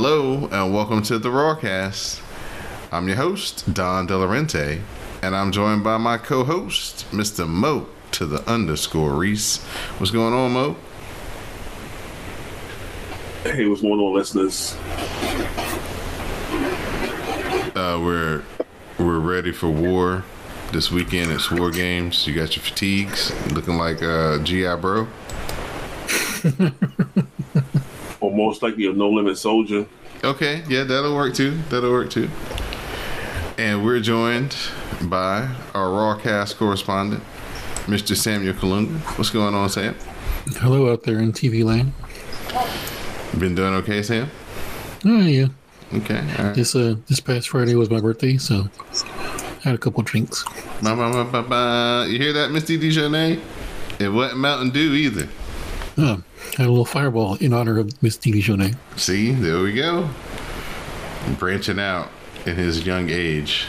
Hello and welcome to the Rawcast. I'm your host, Don Delarente, and I'm joined by my co-host, Mr. Mo to the underscore Reese. What's going on, Mo? Hey, what's going on, listeners? Uh, we're we're ready for war. This weekend it's war games. You got your fatigues, looking like uh, GI Bro. Or most likely a no limit soldier. Okay, yeah, that'll work too. That'll work too. And we're joined by our Raw Cast correspondent, Mr. Samuel Kalunga. What's going on, Sam? Hello out there in TV land. Been doing okay, Sam? Oh yeah. Okay. Right. This uh this past Friday was my birthday, so had a couple drinks. Ba, ba, ba, ba, ba. You hear that, Misty Dijonay? It wasn't Mountain Dew either. Uh, had a little fireball in honor of Miss Jonay. See, there we go. Branching out in his young age.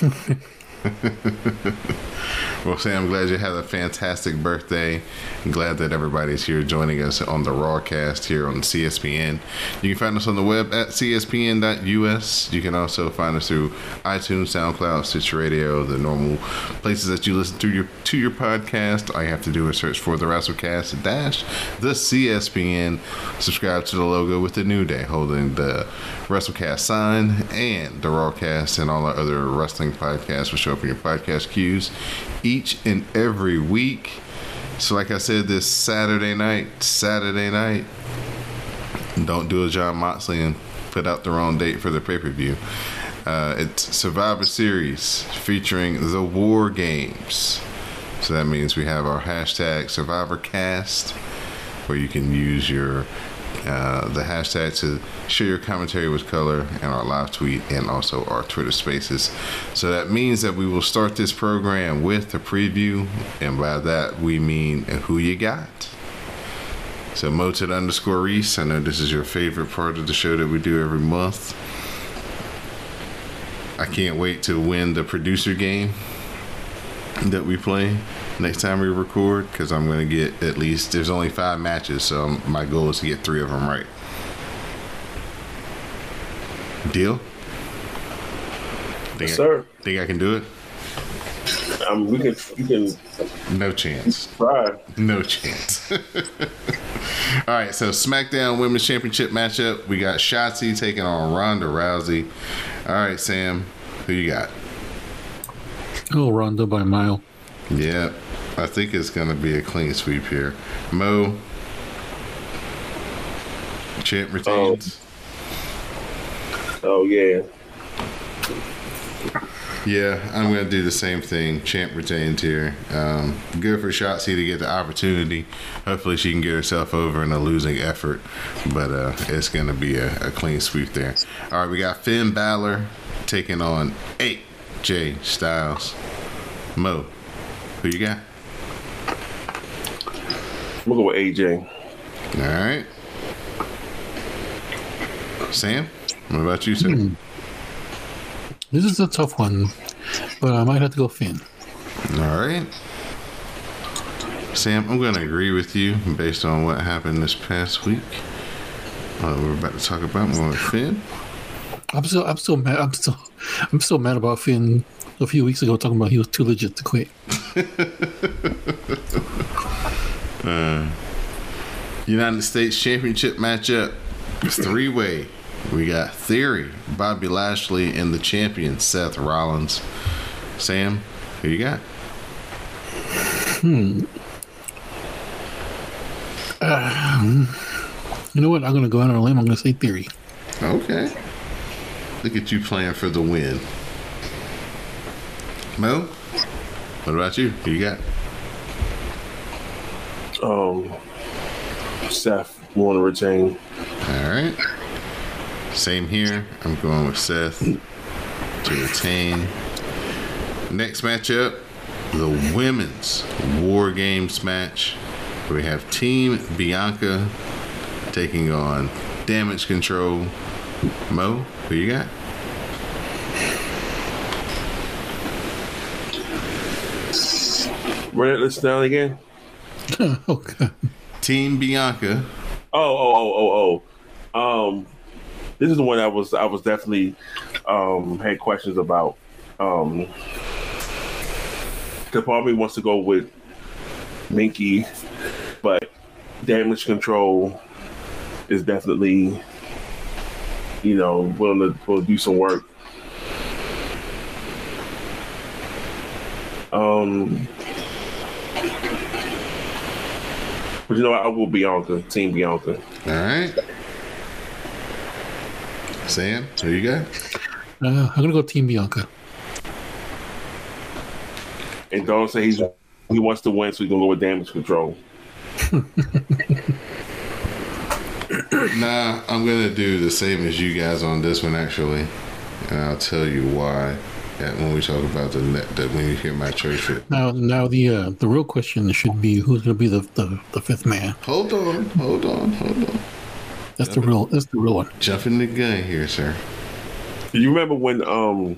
well, Sam, I'm glad you had a fantastic birthday. I'm glad that everybody's here joining us on the Rawcast here on CSPN. You can find us on the web at cspn.us. You can also find us through iTunes, SoundCloud, Stitcher Radio, the normal places that you listen to your to your podcast. All you have to do is search for the WrestleCast dash the CSPN. Subscribe to the logo with the new day holding the WrestleCast sign and the Rawcast and all our other wrestling podcasts will show in your podcast queues each and every week. So, like I said, this Saturday night, Saturday night, don't do a Jon Moxley and put out the wrong date for the pay per view. Uh, it's Survivor Series featuring the War Games. So that means we have our hashtag Survivor Cast, where you can use your uh, the hashtag to share your commentary with color and our live tweet and also our Twitter Spaces. So that means that we will start this program with a preview, and by that we mean who you got. So Moted underscore Reese, I know this is your favorite part of the show that we do every month. I can't wait to win the producer game that we play next time we record because I'm going to get at least, there's only five matches, so my goal is to get three of them right. Deal? Think, Yes, I, sir. think I can do it? Um, we can, you can No chance. try. No chance. All right, so SmackDown Women's Championship matchup. We got Shotzi taking on Ronda Rousey. All right, Sam, who you got? Oh, Ronda by mile. Yeah, I think it's going to be a clean sweep here. Mo, champ retains. Oh yeah. Yeah, I'm going to do the same thing. Champ retains here. Um, good for Shotzi to get the opportunity. Hopefully, she can get herself over in a losing effort, but uh, it's going to be a, a clean sweep there. All right, we got Finn Balor taking on AJ Styles. Mo, who you got? I'm gonna go with AJ. All right. Sam, what about you, Sam? This is a tough one, but I might have to go Finn. All right. Sam, I'm going to agree with you based on what happened this past week. Uh, we're about to talk about more with Finn. I'm still I'm still mad I'm still I'm still mad about Finn a few weeks ago talking about he was too legit to quit. United States Championship matchup. It's three way. we got Theory, Bobby Lashley, and the champion Seth Rollins. Sam, who you got? Hmm. You know what? I'm gonna go out on a limb. I'm gonna say theory. Okay. Look at you playing for the win. Mo, what about you? Who you got? Um, Seth want to retain. All right. Same here. I'm going with Seth to retain. Next matchup, the women's War Games match. We have Team Bianca taking on Damage Control. Mo, who you got? Run it list down again. okay. Team Bianca. Oh, oh, oh, oh, oh. Um, this is the one I was I was definitely um had questions about. Um, because part wants to go with Minky, but Damage Control is definitely, you know, willing to, will do some work. Um, but you know, what? I will Bianca, Team Bianca. All right. Sam, who you got? Uh, I'm gonna go Team Bianca. And Don say he's he wants to win, so he's gonna go with damage control. Nah, I'm gonna do the same as you guys on this one actually, and I'll tell you why when we talk about the net. That when you hear my choice for Now, now the uh, the real question should be who's gonna be the, the, the fifth man. Hold on, hold on, hold on. That's the real. That's the real one. Jumping the gun here, sir. Do you remember when um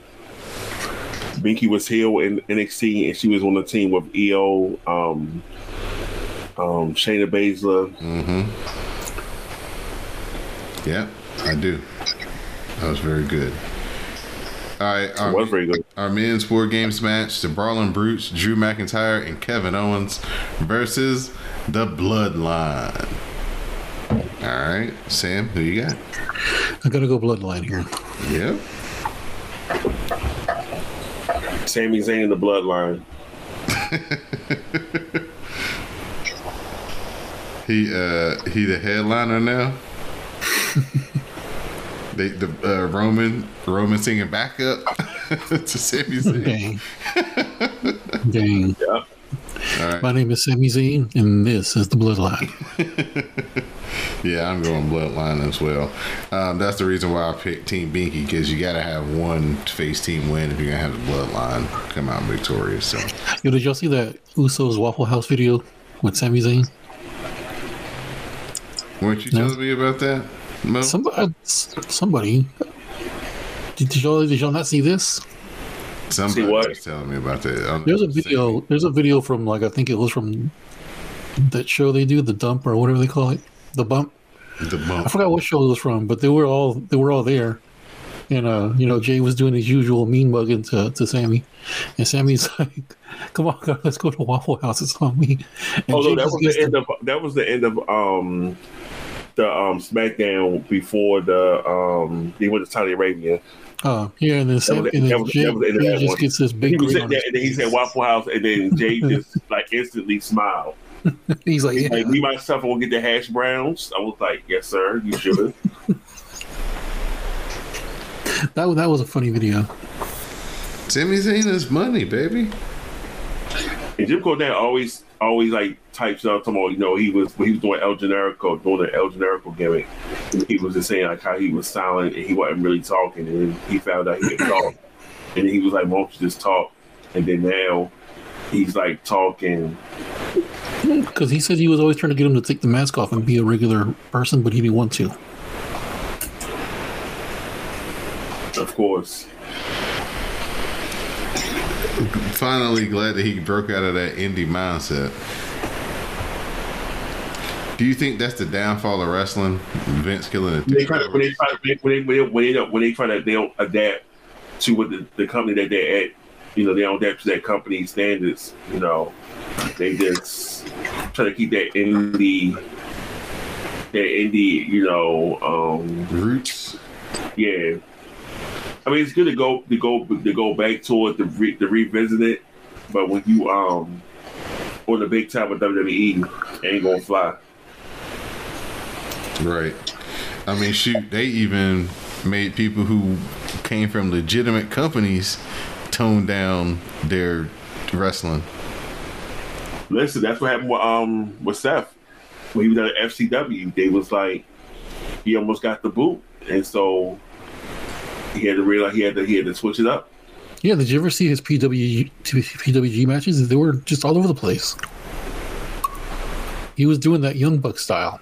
Binky was here in NXT and she was on the team with Io, um, um, Shayna Baszler? Yeah, I do. That was very good. All right, It our, was very good. our men's War Games match: the Brawling Brutes, Drew McIntyre, and Kevin Owens versus the Bloodline. All right, Sam, who you got? I gotta go Bloodline here. Yep. Sami Zayn in the Bloodline. He uh he the headliner now. they the uh, Roman Roman singing backup to Sami Zayn. Dang. Dang. Yeah. All right. My name is Sami Zayn, and this is the Bloodline. Yeah, I'm going Bloodline as well. Um, that's the reason why I picked Team Binky because you got to have one face team win if you're gonna have the Bloodline come out victorious. So Yo, did y'all see that Usos Waffle House video with Sami Zayn? weren't you No. telling me about that? Mo? Somebody, somebody. Did, did y'all did y'all not see this? Somebody See what? was telling me about that. I don't There's a what to video. There's a video from like I think it was from that show they do, the dump or whatever they call it, the bump. say. The I forgot what show it was from, but they were all they were all there. And uh, you know, Jey was doing his usual mean mugging to, to Sami. And Sami's like, Come on, guys, let's go to Waffle House. It's on me. And Oh Jey that was the end to- of that was the end of um the um SmackDown before the um they went to Saudi Arabia. uh, yeah, and then, Sam, was- and then that was- Jey, that was the Jey just one. gets this He big was grin sitting on there his and then he said. Waffle House and then Jey just like instantly smiled. He's like, yeah. Like me myself, I will get the hash browns. I was like, yes, sir, you should. that, was- that was a funny video. Sami Zayn is money, baby. and Jim Cornette always, always like types up. Talking about, you know, he was when he was doing El Generico, doing the El Generico gimmick. He was just saying like how he was silent and he wasn't really talking, and then he found out he could talk, and then he was like, "Won't you just talk?" And then now he's like talking. Because he said he was always trying to get him to take the mask off and be a regular person, but he didn't want to. Of course, Finally, glad that he broke out of that indie mindset. Do you think that's the downfall of wrestling? Vince killing when they it. try to, when they try to, when they, when they, when they, don't- when they try to, they don't adapt to what the, the company that they're at. You know, they don't adapt to that company standards. You know, they just try to keep that indie, that indie, you know, um, Roots. Yeah, I mean it's good to go to go to go back to it to, re, to revisit it, but when you um on the big time with WWE, it ain't gonna fly. Right. I mean, shoot, they even made people who came from legitimate companies tone down their wrestling. Listen, that's what happened with um with Seth when he was at FCW. They was like he almost got the boot, and so he had to realize he had to he had to switch it up. Yeah, did you ever see his PWG, PWG matches? They were just all over the place. He was doing that Young Buck style.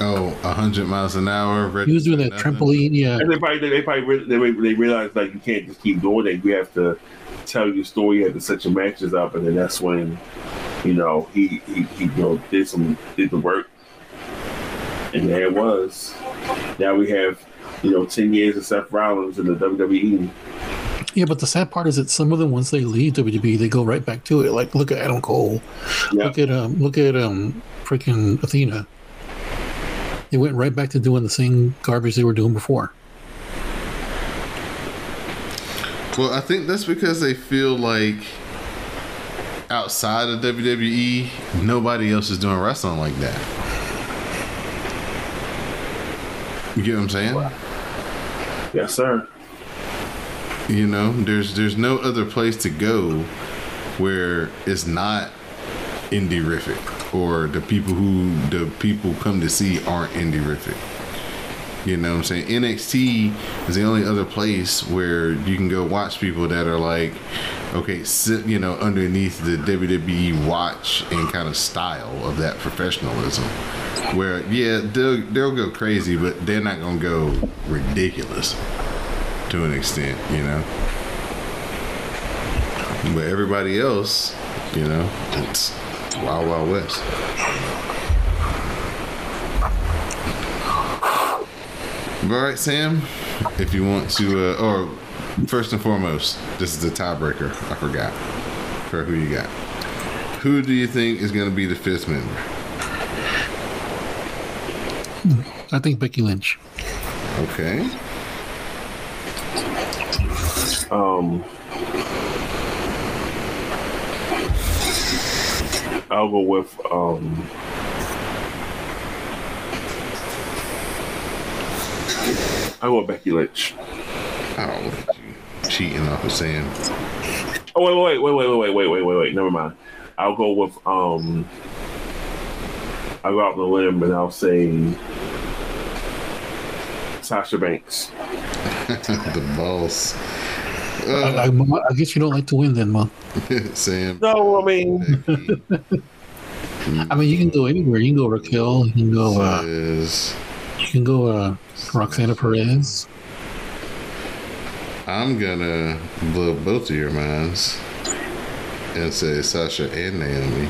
Oh, 100 miles an hour. ready He was doing that nothing. trampoline. Yeah, And they probably they probably re- they, they realized like you can't just keep doing it. You have to tell your story. You have to set your matches up, and then that's when you know he he, he you know did some did the work, and there it was. Now we have you know ten years of Seth Rollins in the. WWE. yeah. But the sad part is that some of them, once they leave WWE, they go right back to it. Like look at Adam Cole. Yeah, Look at um, look at um, freaking Athena. They went right back to doing the same garbage they were doing before. Well, I think that's because they feel like outside of WWE, nobody else is doing wrestling like that. You get what I'm saying? yes, sir. You know, there's there's no other place to go where it's not indie-rific or the people who the people come to see aren't indie-rific. You know what I'm saying? NXT is the only other place where you can go watch people that are like, okay, sit, you know, underneath the WWE watch and kind of style of that professionalism. Where, yeah, they'll, they'll go crazy, but they're not to go ridiculous to an extent, you know? But everybody else, you know, it's Wild Wild West. All right, Sam. If you want to, uh, or first and foremost, this is the tiebreaker. I forgot for who you got. Who do you think is going to be the fifth member? I think Becky Lynch. Okay. Um, I'll go with um. I go with Becky Lynch. Oh, look at you cheating off of Sam. Oh wait, wait, wait, wait, wait, wait, wait, wait, wait. Never mind. I'll go with um. I'll go out on the limb and I'll say Sasha Banks. the boss. I, I, I guess you don't like to win then, Mom. Sam. No, I mean I mean, you can go anywhere. You can go Raquel. You can go. Uh, you can go uh, Roxana Perez. I'm gonna blow both of your minds and say Sasha and Naomi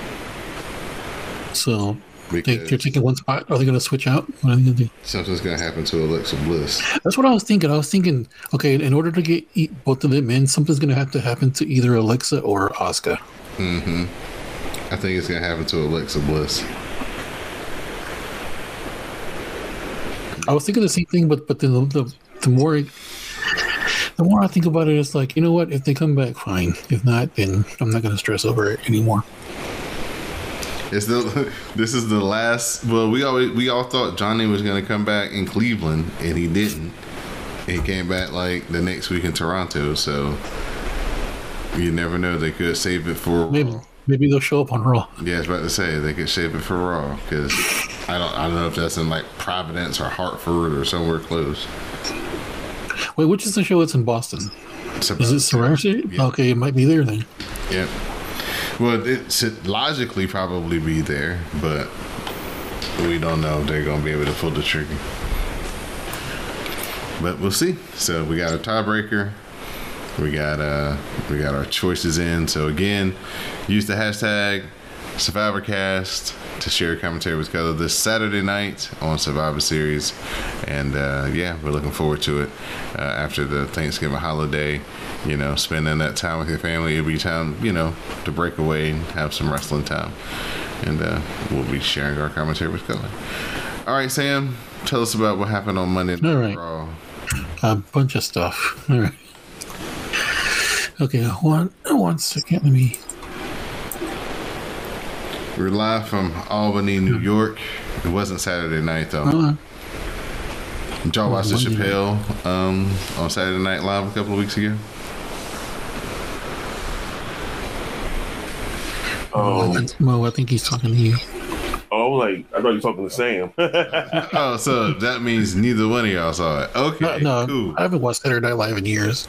So they, because you're taking one spot. Are they going to switch out? What are they going to do? something's gonna happen to Alexa Bliss. That's what I was thinking. I was thinking, okay, in order to get both of them in, something's going to have to happen to either Alexa or Asuka. Mm-hmm. I think it's gonna happen to Alexa Bliss. I was thinking the same thing, but but the, the the more the more I think about it, it's like you know what? If they come back, fine. If not, then I'm not going to stress over it anymore. It's the this is the last. Well, we always we all thought Johnny was gonna come back in Cleveland, and he didn't. He came back like the next week in Toronto. So you never know. They could save it for Maybe maybe they'll show up on Raw. Yeah, I was about to say they could save it for Raw because I don't I don't know if that's in like Providence or Hartford or somewhere close. Wait, which is the show that's in Boston? Is it Series? Yeah. Okay, it might be there then. Yep. Well, it should logically probably be there, but we don't know if they're gonna be able to pull the trigger. But we'll see. So we got a tiebreaker. We got uh we got our choices in. So again, use the hashtag SurvivorCast to share commentary with color this Saturday night on Survivor Series, and uh, yeah, we're looking forward to it uh, after the Thanksgiving holiday. You know, spending that time with your family. It'll be time, you know, to break away and have some wrestling time, and uh, we'll be sharing our commentary with color. All right, Sam, tell us about what happened on Monday Night All right. Raw. a bunch of stuff. All right. Okay, one one second. Let me. We're live from Albany, New York. It wasn't Saturday night though. Uh, Did y'all watch the Chappelle um, on Saturday Night Live a couple of weeks ago? Um, Mo, I think he's talking to you. oh, like I thought you were talking to Sam. Oh, so that means neither one of y'all saw it. Okay, No, no, cool. I haven't watched Saturday Night Live in years.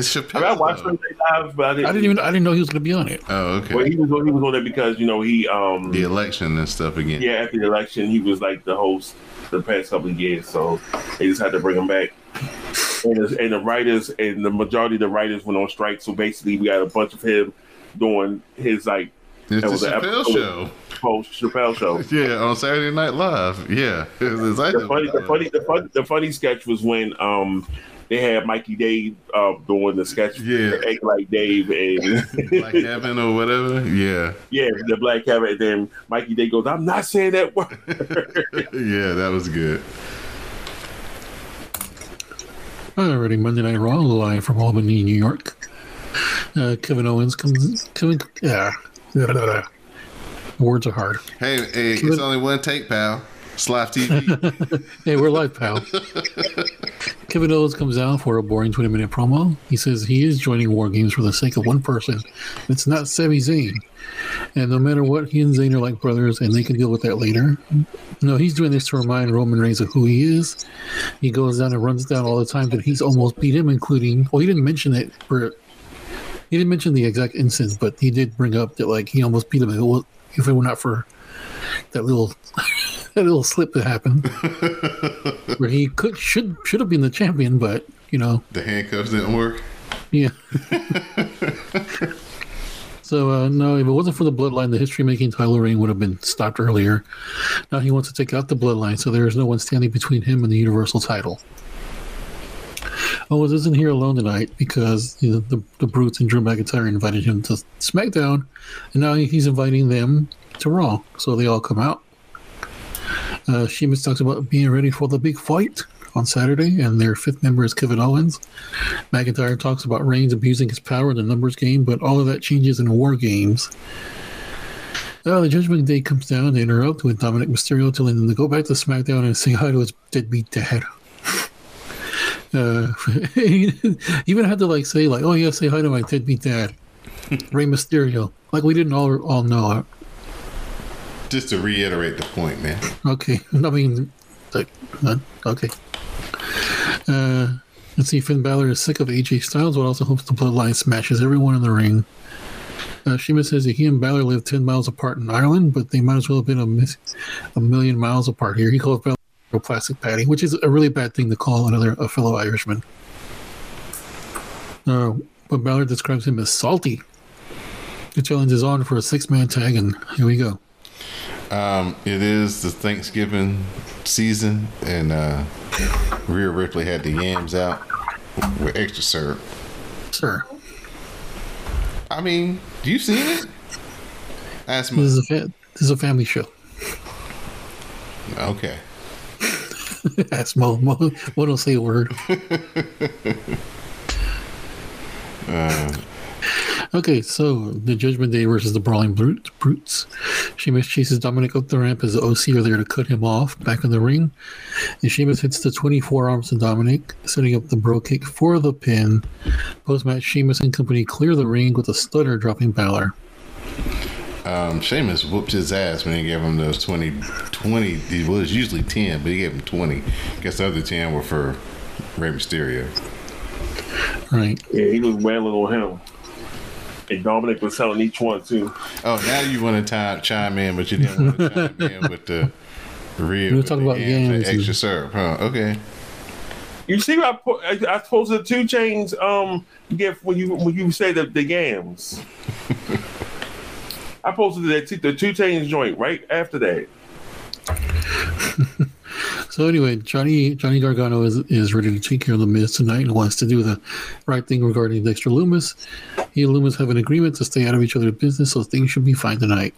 It's I, mean, Chappelle. I watched though. Sunday Live, but I didn't, I didn't even I didn't know he was going to be on it. Oh, okay. Well, he was on- he was on there because you know he um the election and stuff again. yeah after the election he was like the host the past couple of years, so they just had to bring him back. And the, and the writers and the majority of the writers went on strike, so basically we got a bunch of him doing his like It's That was the an Chappelle episode. show. post Chappelle show. Yeah, on Saturday Night Live. Yeah. Exactly the funny, the funny, the funny, the funny sketch was when um they had Mikey Day uh, doing the sketch, Yeah. act like Dave, and Black Kevin or whatever. Yeah. yeah, the black Kevin. And then Mikey Day goes, "I'm not saying that word." Yeah, that was good. Alrighty, Monday Night Raw live from Albany, New York. Uh, Kevin Owens comes. Kevin, yeah, words are hard. Hey, hey it's only one take, pal. Slav TV. Hey, we're live, pal. Kevin Owens comes out for a boring 20 minute promo. He says he is joining War Games for the sake of one person. It's not Sami Zayn. And no matter what, he and Zayn are like brothers, and they can deal with that later. No, he's doing this to remind Roman Reigns of who he is. He goes down and runs down all the time that he's almost beat him, including, well, he didn't mention it for, he didn't mention the exact instance, but he did bring up that, like, he almost beat him if it, was, if it were not for that little. that little slip that happened where he could should should have been the champion, but you know, the handcuffs didn't work. yeah. so uh, no, if it wasn't for the bloodline, the history-making title reign would have been stopped earlier. Now he wants to take out the bloodline, so there is no one standing between him and the Universal title. Owens isn't here alone tonight because you know, the the Brutes and Drew McIntyre invited him to SmackDown, and now he's inviting them to Raw. So they all come out. Uh, Sheamus talks about being ready for the big fight on Saturday, and their fifth member is Kevin Owens. McIntyre talks about Reigns abusing his power in the numbers game, but all of that changes in War Games. Uh, the Judgment Day comes down to interrupt with Dominic Mysterio telling them to go back to SmackDown and say hi to his deadbeat dad. Uh, even had to like say like, "Oh yeah, say hi to my deadbeat dad, Rey Mysterio." Like we didn't all all know. Just to reiterate the point, man. Okay, I mean, like, uh, okay. Uh, let's see. Finn Balor is sick of AJ Styles, but also hopes the Bloodline smashes everyone in the ring. Uh, Sheamus says that he and Balor live ten miles apart in Ireland, but they might as well have been a, mis- a million miles apart here. He calls Balor a plastic Paddy, which is a really bad thing to call another a fellow Irishman. Uh, but Balor describes him as salty. The challenge is on for a six-man tag, and here we go. Um, it is the Thanksgiving season, and uh, Rhea Ripley had the yams out with extra syrup. Sir, I mean, do you seen it? Ask this me. is a fa- this is a family show. Okay. Ask Mo. Mo, Mo don't say a word. okay, so the Judgment Day versus the Brawling Brute, Brutes. Sheamus chases Dominic up the ramp as the OC are there to cut him off back in the ring. And Sheamus hits the 24 arms to Dominic, setting up the brogue kick for the pin. Post match, Sheamus and company clear the ring with a stutter dropping Balor. Um, Sheamus whooped his ass when he gave him those 20, 20 it was usually 10, but he gave him 20. I Guess the other 10 were for Rey Mysterio. Right. Yeah, he was wailing on him, and Dominic was selling each one too. Oh, now you want to time, chime in, but you didn't want to chime in with the real We were with talking the about yams and extra syrup, huh? Okay. You see, what I put, I, I posted the 2 Chainz. Um, you get when you when you say the the yams. I posted that two, the 2 Chainz joint right after that. So anyway, Johnny Johnny Gargano is, is ready to take care of the Miz tonight and wants to do the right thing regarding Dexter Lumis. He and Lumis have an agreement to stay out of each other's business, so things should be fine tonight.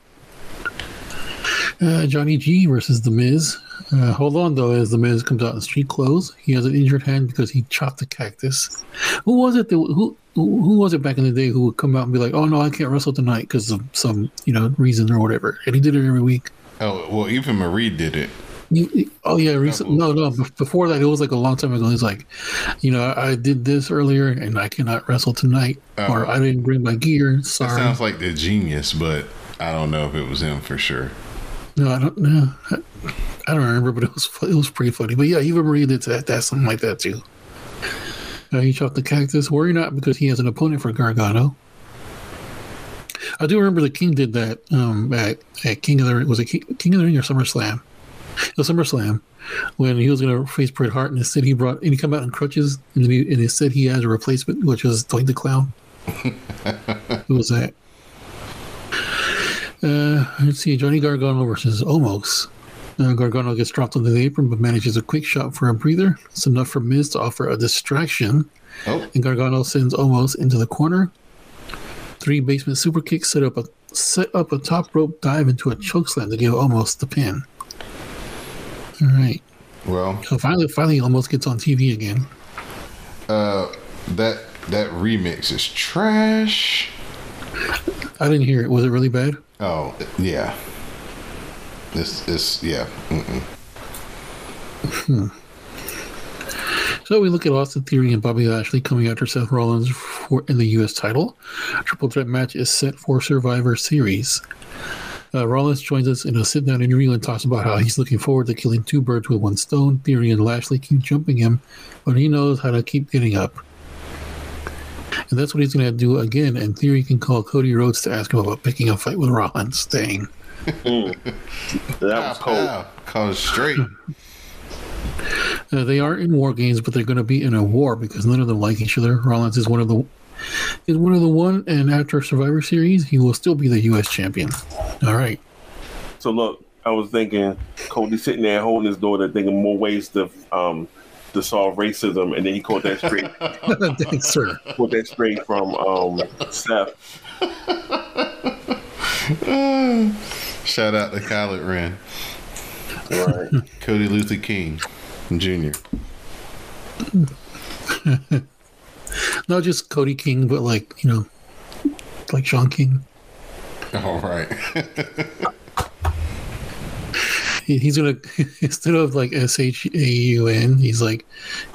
Uh, Johnny G versus The Miz. Uh, hold on though, as The Miz comes out in street clothes. He has an injured hand because he chopped a cactus. Who was it? That, who who was it back in the day who would come out and be like, "Oh no, I can't wrestle tonight because of some you know reason or whatever," and he did it every week. Oh well, even Marie did it. You, oh yeah, recently. No, no. Before that, it was like a long time ago. He's like, you know, I did this earlier, and I cannot wrestle tonight, or I didn't bring my gear. That Sorry. sounds like the genius, but I don't know if it was him for sure. No, I don't know. I, I don't remember, but it was it was pretty funny. But yeah, even Marie did that, that something like that too. Uh, he chopped the cactus. Worry not, because he has an opponent for Gargano. I do remember the King did that um, at, at King of the Ring. was it King, King of the Ring or SummerSlam? The SummerSlam when he was going to face Bret Hart, and instead he brought and he come out in crutches, and, he, and instead he has a replacement, which was Doink the Clown. Who was that? Uh, let's see, Johnny Gargano versus Omos. Uh, Gargano gets dropped onto the apron, but manages a quick shot for a breather. It's enough for Miz to offer a distraction, Oh, and Gargano sends Omos into the corner. Three basement super kicks set up a set up a top rope dive into a chokeslam to give Omos the pin. All right, well, so finally, finally, Omos gets on TV again. uh, that that remix is trash. I didn't hear it. Was it really bad? Oh yeah, this is yeah. Mm-mm. So we look at Austin Theory and Bobby Lashley coming after Seth Rollins for in the U.S. title. Triple threat match is set for Survivor Series. Uh, Rollins joins us in a sit-down interview and talks about how he's looking forward to killing two birds with one stone. Theory and Lashley keep jumping him, but he knows how to keep getting up. And that's what he's going to do again. And Theory can call Cody Rhodes to ask him about picking a fight with Rollins. Dang. That was cold. Pow, Cause straight. Uh, they are in war games, but they're going to be in a war because none of them like each other. Rollins is one of the is one of the one, and after Survivor Series, he will still be the U.S. champion. All right, So look, I was thinking Cody sitting there holding his daughter, thinking more ways to um to solve racism, and then he caught that straight, thanks, sir. caught that straight from um Seth. Shout out to Khaled Ren, Right. Cody Luther King Jr. Not just Cody King, but like you know, like Shaun King. All right. He, he's gonna instead of like S H A U N, he's like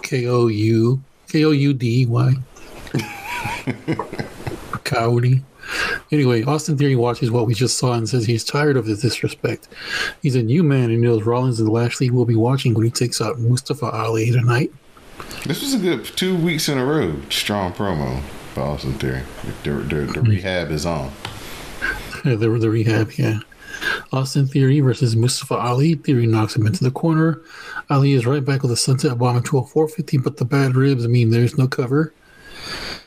K O U K O U D Y. Cowdy. Anyway, Austin Theory watches what we just saw and says he's tired of the disrespect. He's a new man and knows Rollins and Lashley will be watching when he takes out Mustafa Ali tonight. This was a good two weeks in a row. Strong promo for Austin Theory. The, the, the rehab is on. Yeah, the, the rehab, yeah. Austin Theory versus Mustafa Ali. Theory knocks him into the corner. Ali is right back with a sunset bomb into a 450, but the bad ribs mean there's no cover.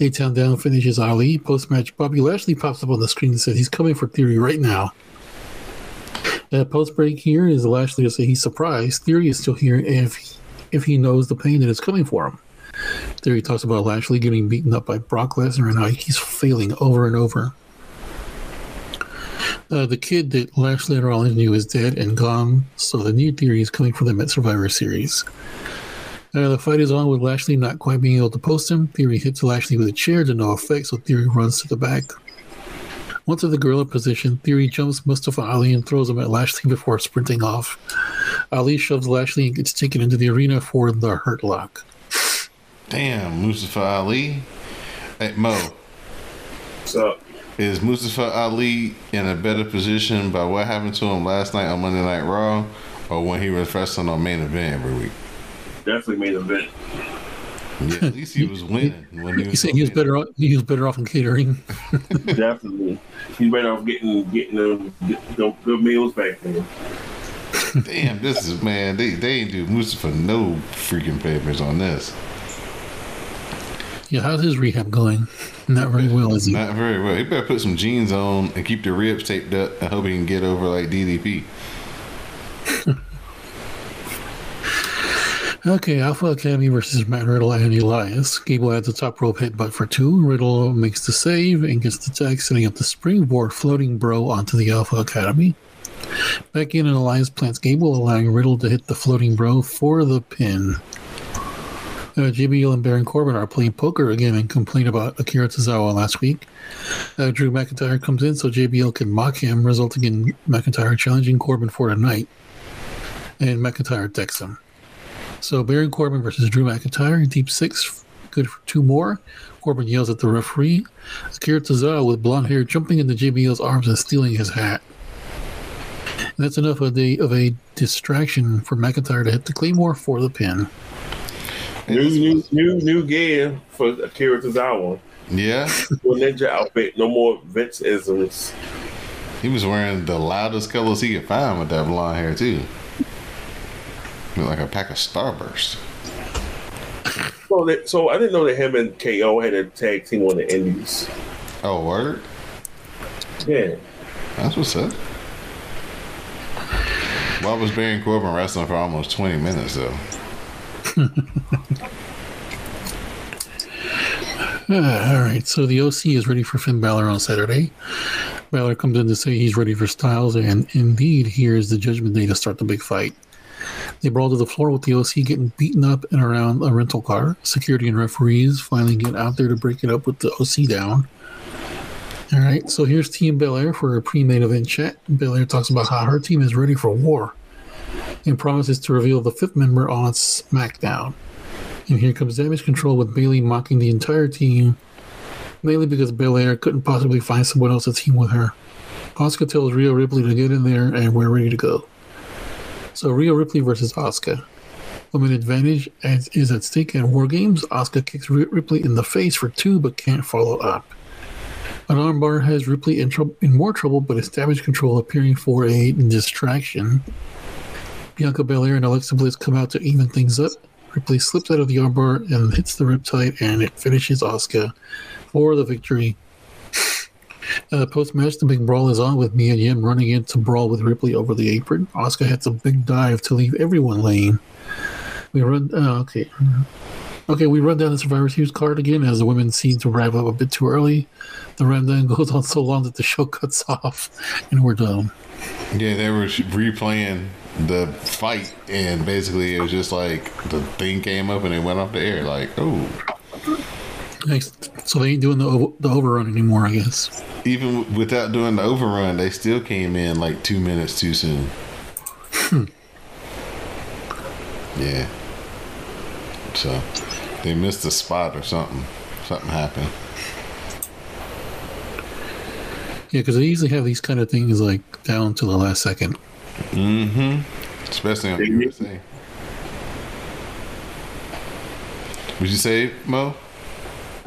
A-Town Down finishes Ali. Post match, Bobby Lashley pops up on the screen and says he's coming for Theory right now. Uh, Post break here is Lashley to say he's surprised. Theory is still here if if he knows the pain that is coming for him. Theory talks about Lashley getting beaten up by Brock Lesnar and how he's failing over and over. Uh, the kid that Lashley and Rollins knew is dead and gone, so the new theory is coming for them at Survivor Series. Uh, the fight is on with Lashley not quite being able to post him. Theory hits Lashley with a chair to no effect, so Theory runs to the back. Once in the gorilla position, Theory jumps Mustafa Ali and throws him at Lashley before sprinting off. Ali shoves Lashley and gets taken into the arena for the Hurt Lock. Damn, Mustafa Ali. Hey, Mo, What's up? is Mustafa Ali in a better position by what happened to him last night on Monday Night Raw or when he was wrestling on main event every week? definitely main event. Yeah, at least he was winning. When he He was said he was better. Off, he was better off in catering. Definitely, he's better off getting getting them good, good meals back then. Damn, this is man. They they ain't do Mustafa no freaking papers on this. Yeah, how's his rehab going? Not very well, is he? Not very well. He better put some jeans on and keep the ribs taped up. I hope he can get over like DDP. Okay, Alpha Academy versus Matt Riddle and Elias. Gable adds a top rope headbutt for two. Riddle makes the save and gets the tag, setting up the springboard floating bro onto the Alpha Academy. Back in an Elias plants Gable, allowing Riddle to hit the floating bro for the pin. Uh, JBL and Baron Corbin are playing poker again and complain about Akira Tozawa last week. Uh, Drew McIntyre comes in so JBL can mock him, resulting in McIntyre challenging Corbin for tonight. And McIntyre attacks him. So Baron Corbin versus Drew McIntyre, deep six, good for two more. Corbin yells at the referee. Akira Tozawa with blonde hair jumping into JBL's arms and stealing his hat. And that's enough of a, of a distraction for McIntyre to hit the Claymore for the pin. New, new, new, new gear for Akira Tozawa. Yeah, ninja outfit. No more Vince isms. he was wearing the loudest colors he could find with that blonde hair too. Looked like a pack of Starburst. So, that, so I didn't know that him and KO had a tag team on the Indies. Oh, word? Yeah. That's what's up. Why was Baron Corbin wrestling for almost 20 minutes though? All right, so the OC is ready for Finn Balor on Saturday. Balor comes in to say he's ready for Styles, and indeed, here is the Judgment Day to start the big fight. They brawl to the floor with the OC getting beaten up and around a rental car. Security and referees finally get out there to break it up with the OC down. All right, so here's Team Belair for a pre-main event chat. Belair talks about how her team is ready for war and promises to reveal the fifth member on SmackDown. And here comes Damage Control with Bayley mocking the entire team, mainly because Belair couldn't possibly find someone else to team with her. Asuka tells Rhea Ripley to get in there, and we're ready to go. So Rhea Ripley versus Asuka. Women advantage is at stake in War Games. Asuka kicks Ripley in the face for two, but can't follow up. An armbar has Ripley in, trou- in more trouble, but Damage Control appearing for a distraction. Bianca Belair and Alexa Bliss come out to even things up. Ripley slips out of the armbar and hits the riptide, and it finishes Asuka for the victory. Uh, Post match, the big brawl is on with Mia Yim running in to brawl with Ripley over the apron. Asuka hits a big dive to leave everyone lame. We run. Uh, okay. Okay, we run down the Survivor Series card again as the women seem to wrap up a bit too early. The rundown goes on so long that the show cuts off, and we're done. Yeah, they were replaying the fight, and basically it was just like the thing came up and it went off the air. Like, oh, Nice. So they ain't doing the the overrun anymore, I guess. even without doing the overrun, they still came in like two minutes too soon. yeah. So they missed a spot or something. Something happened. Yeah, because they usually have these kind of things like down to the last second. Mm-hmm. Especially on the They- USA. Would you say, Mo?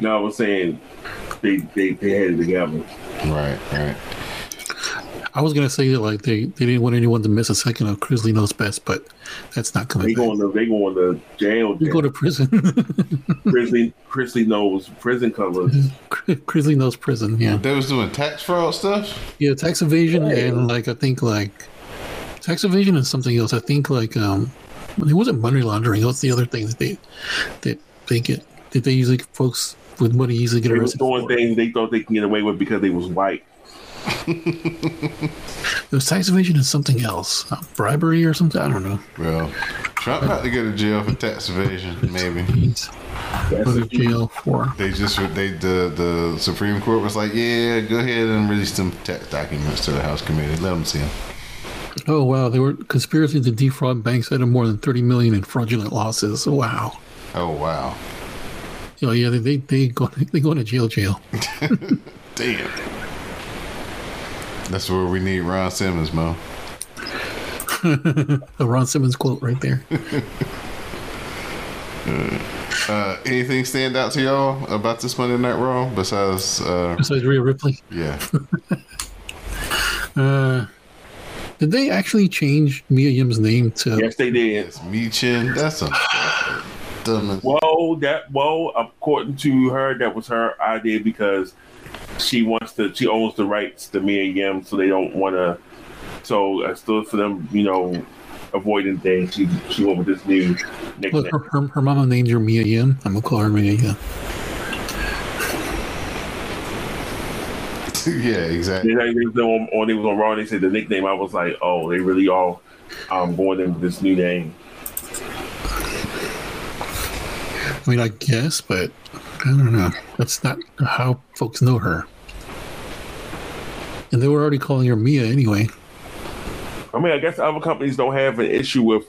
No, I was saying they they, they had it together. Right, right. I was gonna say that like they, they didn't want anyone to miss a second of Chrisley Knows Best, but that's not coming They back. going to they going to jail. We go to prison. Chrisley Chrisley knows prison covers. Chrisley knows prison. Yeah, They was doing tax fraud stuff. yeah. Tax evasion and like I think like tax evasion and something else. I think like um, it wasn't money laundering. What's the other thing that they that they get that they usually folks with money usually get They was arrested doing for? things they thought they can get away with because they was white. It was tax evasion and something else, uh, bribery or something. I don't know. Well, Trump about to go to jail for tax evasion, maybe. Go to jail for. They just they the the Supreme Court was like, yeah, go ahead and release them tax documents to the House committee. Let them see them. Oh wow, they were conspiracy to defraud banks out of more than thirty million in fraudulent losses. Wow. Oh wow, Oh yeah, they they they go they go to jail jail. damn. That's where we need Ron Simmons, Mo. The Ron Simmons quote right there. Uh, anything stand out to y'all about this Monday Night Raw besides, uh, Besides Rhea Ripley, yeah, uh, did they actually change Mia Yim's name to? Yes, they did. it's Michin. That's a dumb. Whoa, that whoa. According to her, that was her idea because she wants to. She owns the rights to Mia Yim, so they don't want to. So I still for them, you know, avoiding things. She she went with this new Well, nickname. her, her, her mama named her Mia Yim. I'm gonna call her Mia Yim. yeah, exactly. Then I think on, on they was on Raw. They said the nickname. I was like, oh, they really all um going in with this new name. I mean, I guess, but I don't know. That's not how folks know her. And they were already calling her Mia anyway. I mean, I guess other companies don't have an issue with,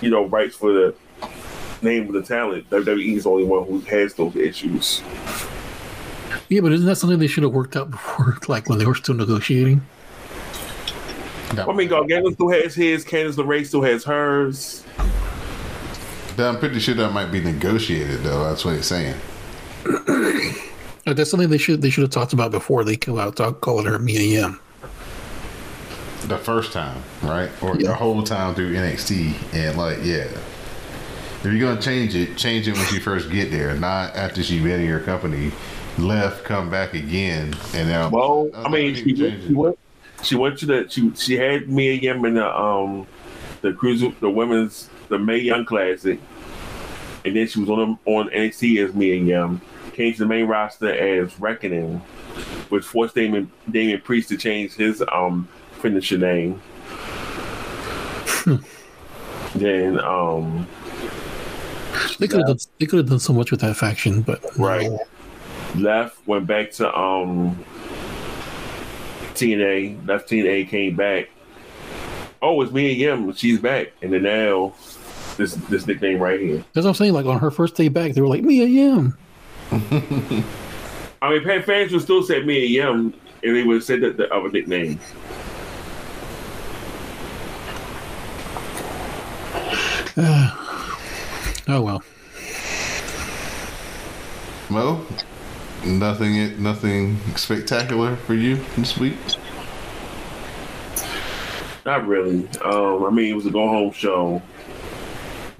you know, rights for the name of the talent. WWE is the only one who has those issues. Yeah, but isn't that something they should have worked out before, like when they were still negotiating? I mean, Gargano still has his. Candice LeRae still has hers. I'm pretty sure that might be negotiated though. That's what he's saying. That's something they should they should have talked about before they come out talk, calling her Mia Yim. The first time, right? Or Yeah. the whole time through NXT, and like, yeah. If you're gonna change it, change it when she first get there, not after she been in your company, left, come back again, and now. Well, I mean, she, change went- she it. went. She went to the. She she had Mia Yim in the um the cruise the women's the Mae Young Classic, and then she was on on NXT as Mia Yim. Came to the main roster as Reckoning, which forced Damon Damien Priest to change his um finisher name. then um They could have done they could have done so much with that faction, but no. Right. left, went back to um TNA, left TNA, came back. Oh, it's Mia Yim. She's back, and then now this this nickname right here. That's what I'm saying. Like on her first day back, they were like Mia Yim. I mean, fans would still say Mia Yim, and they would say that the other nickname. Oh well. Mo, nothing, nothing spectacular for you this week. Not really. Um, I mean, it was a go home show.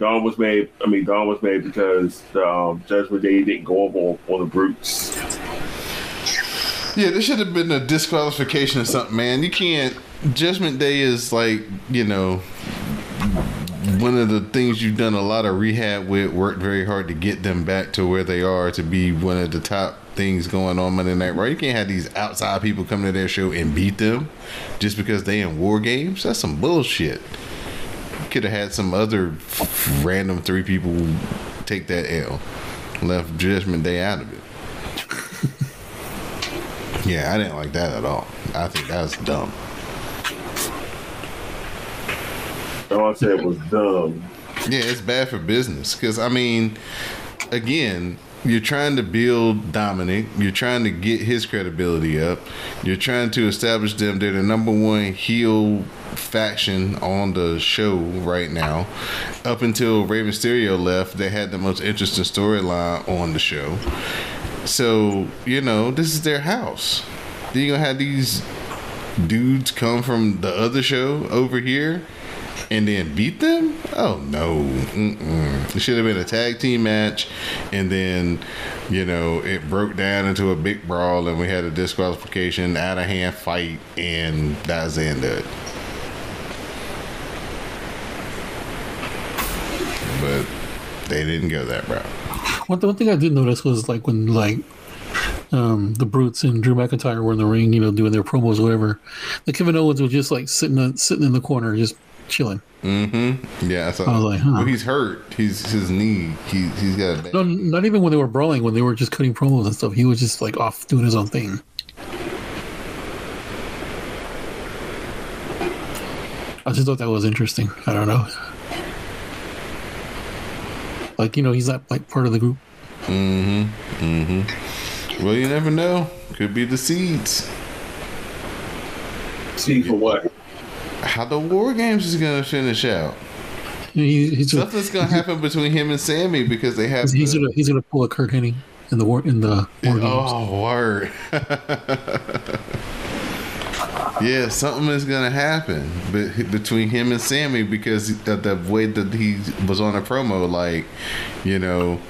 Don was made. I mean, Don was made because um, Judgment Day didn't go over on, on the brutes. Yeah, this should have been a disqualification or something, man. You can't. Judgment Day is like, you know, one of the things you've done a lot of rehab with, worked very hard to get them back to where they are to be one of the top things going on Monday Night Raw. You can't have these outside people come to their show and beat them just because they in war games. That's some bullshit. Could have had some other random three people take that L, left Judgment Day out of it. Yeah, I didn't like that at all. I think that was dumb. All I said was dumb. Yeah, it's bad for business because I mean, again, you're trying to build Dominic. You're trying to get his credibility up. You're trying to establish them. They're the number one heel faction on the show right now. Up until Rey Mysterio left, they had the most interesting storyline on the show. So you know, this is their house. Then you gonna have these dudes come from the other show over here and then beat them? Oh no! Mm-mm. It should have been a tag team match, and then you know it broke down into a big brawl, and we had a disqualification, out of hand fight, and that's the end of it. But they didn't go that route. One, one thing I did notice was like when like um, the Brutes and Drew McIntyre were in the ring, you know, doing their promos, or whatever. The Kevin Owens was just like sitting in, sitting in the corner, just chilling. Mm-hmm. Yeah, I, saw I was like, huh. well, he's hurt. He's his knee. He he's got a bad. No, not even when they were brawling. When they were just cutting promos and stuff, he was just like off doing his own thing. I just thought that was interesting. I don't know. Like you know, he's not like part of the group. Mm-hmm. Mm-hmm. Well, you never know. Could be the seeds. See for what? How the war games is gonna finish out. He, he's gonna, Something's gonna happen between him and Sami because they have. he's the- gonna he's gonna pull a Curt Hennig in the war in the war games. Oh, word. yeah, something is gonna happen be- between him and Sami because of the way that he was on a promo. Like, you know,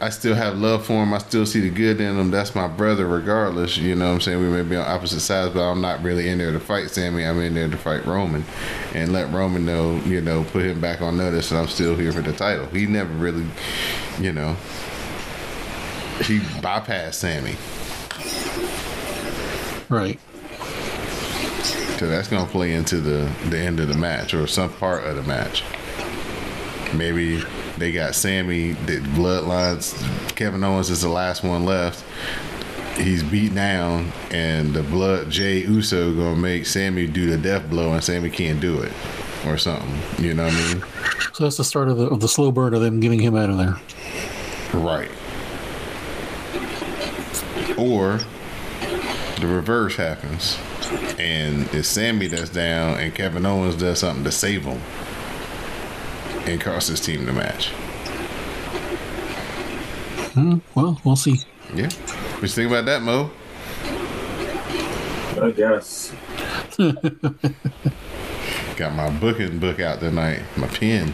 I still have love for him. I still see the good in him. That's my brother, regardless. You know what I'm saying? We may be on opposite sides, but I'm not really in there to fight Sami. I'm in there to fight Roman and let Roman know, you know, put him back on notice that I'm still here for the title. He never really, you know, he bypassed Sami. Right. So that's going to play into the, the end of the match or some part of the match. Maybe they got Sami, the bloodlines. Kevin Owens is the last one left. He's beat down, and the blood Jey Uso gonna make Sami do the death blow, and Sami can't do it, or something. You know what I mean? So that's the start of the, of the slow burn of them getting him out of there. Right. Or the reverse happens, and it's Sami that's down, and Kevin Owens does something to save him, and cost his team the match. Hmm, well, we'll see. Yeah. What you think about that, Mo? I guess. Got my booking book out tonight, my pen.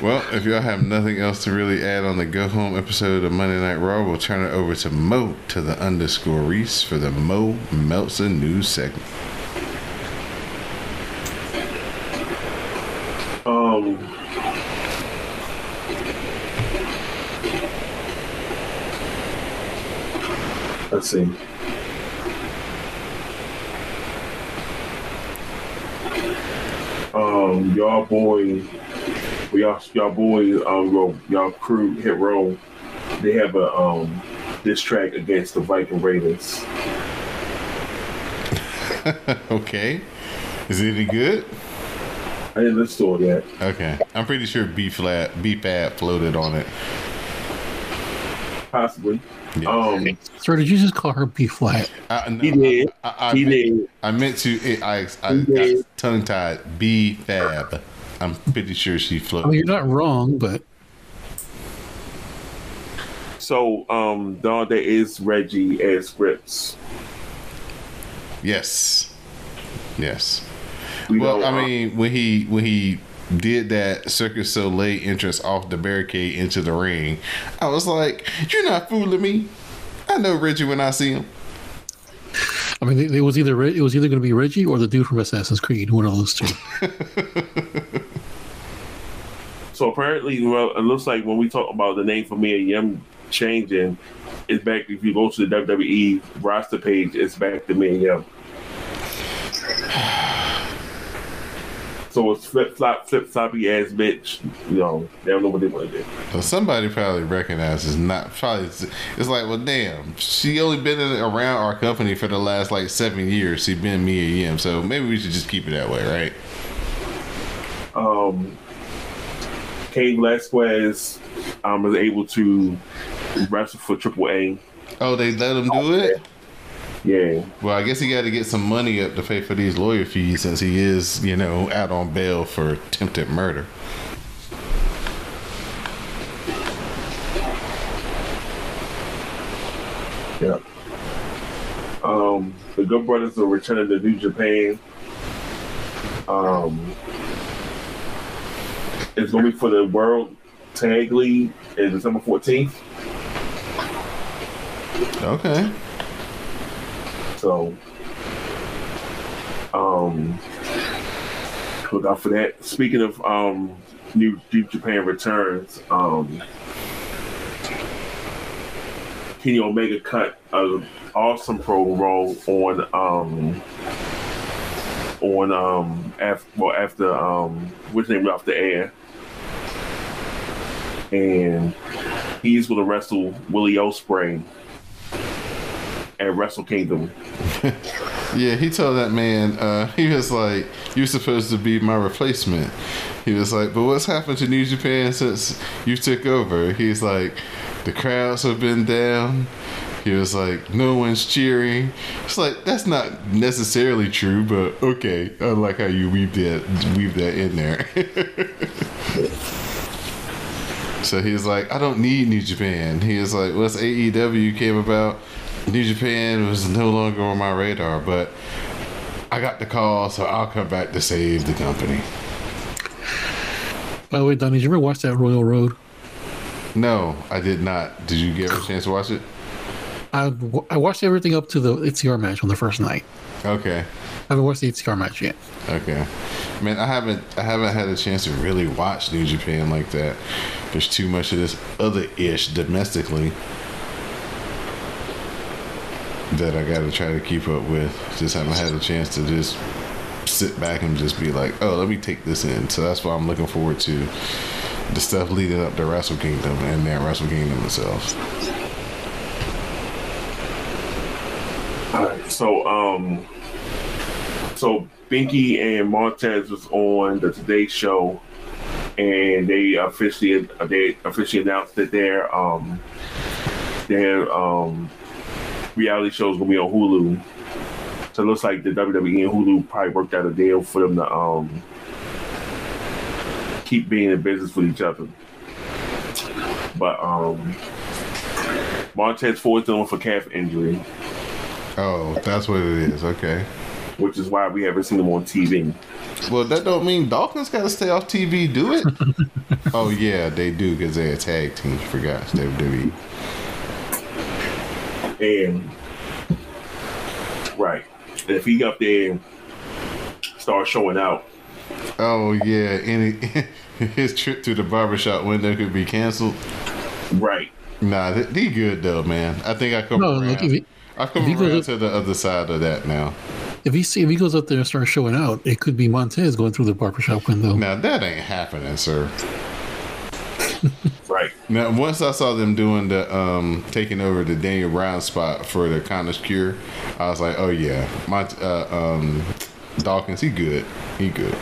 Well, if y'all have nothing else to really add on the go home episode of Monday Night Raw, we'll turn it over to Mo to the underscore Reese for the Mo Meltzer news segment. Um, let's see. Um, y'all boy, y'all y'all boy, um, ro- y'all crew Hit Row. They have a um diss track against the Viking Raiders. okay. Is it any good? I didn't listen to it yet. Okay. I'm pretty sure B flat B Fab floated on it. Possibly. Yeah. Um, Sir, did you just call her B flat? I, no, he did. I, I, he meant, did. I meant to. It, I I He did. got tongue tied. B Fab. I'm pretty sure she I mean, you're not wrong, but So, um, the other is Reggie as Scrypts. Yes. Yes. We Well, I uh, mean, when he when he did that Cirque du Soleil entrance off the barricade into the ring, I was like, "You're not fooling me. I know Reggie when I see him." I mean, it, it was either Re- it was either going to be Reggie or the dude from Assassin's Creed, one of those two. so apparently, well, it looks like when we talk about the name for Mia Yim changing, it's back. If you go to the WWE roster page, it's back to Mia Yim. So it's flip flop, flip floppy ass bitch. You know, they don't know what they want to do. So somebody probably recognizes not probably. It's like, well, damn, she only been in, around our company for the last like seven years. She been Mia Yim, so maybe we should just keep it that way, right? um, Cain Velasquez um, was able to wrestle for Triple A. Oh, they let him do it. Yeah, Well, I guess he got to get some money up to pay for these lawyer fees since he is, you know, out on bail for attempted murder. yeah. Um, the Good Brothers are returning to New Japan. Um, it's going to be for the World Tag League in December 14th. Okay. So, um, look out for that. Speaking of um, New Deep Japan returns, um, Kenny Omega cut an awesome promo on um on um after well after um which name off the air, and he's going to wrestle Willie Ospreay at Wrestle Kingdom. Yeah, he told that man, uh, he was like, You're supposed to be my replacement. He was like, But what's happened to New Japan since you took over? He's like, The crowds have been down. He was like, No one's cheering. It's like, That's not necessarily true, but okay. I like how you weave that, weave that in there. So he's like, I don't need New Japan. He was like, once AEW came about, New Japan was no longer on my radar, but I got the call, so I'll come back to save the company. By the way, Donnie, did you ever watch that Royal Road? No, I did not. Did you get a chance to watch it? I, I watched everything up to the HCR match on the first night. Okay. I haven't watched the HCR match yet. Okay. Man, I haven't I haven't had a chance to really watch New Japan like that. There's too much of this other ish domestically. that I got to try to keep up with. Just haven't had a chance to just sit back and just be like, oh, let me take this in. So that's why I'm looking forward to the stuff leading up to Wrestle Kingdom and then Wrestle Kingdom itself. All right. So, um, so Binky and Montez was on the Today Show, and they officially they officially announced that their um their um reality show is gonna be on Hulu. So it looks like the WWE and Hulu probably worked out a deal for them to um keep being in business with each other. But um Montez Ford's with a calf injury, Oh, that's what it is. Okay. Which is why we haven't seen him on TV. Well, that don't mean Dawkins got to stay off TV. Do it. oh yeah, they do because they're a tag team. Forgot it's WWE. And right, and if he up there and start showing out, Oh yeah, any his trip to the barbershop window could be canceled. right, Nah, he good though, man. I think I come No, around. like if he, I come if goes around to the other side of that now. If he see if he goes up there and starts showing out, it could be Montez going through the barbershop window. Now that ain't happening, sir. right, Now once I saw them doing the um taking over the Daniel Brown spot for the Connor's cure, I was like, oh yeah, my uh, um Dawkins, he good, he good.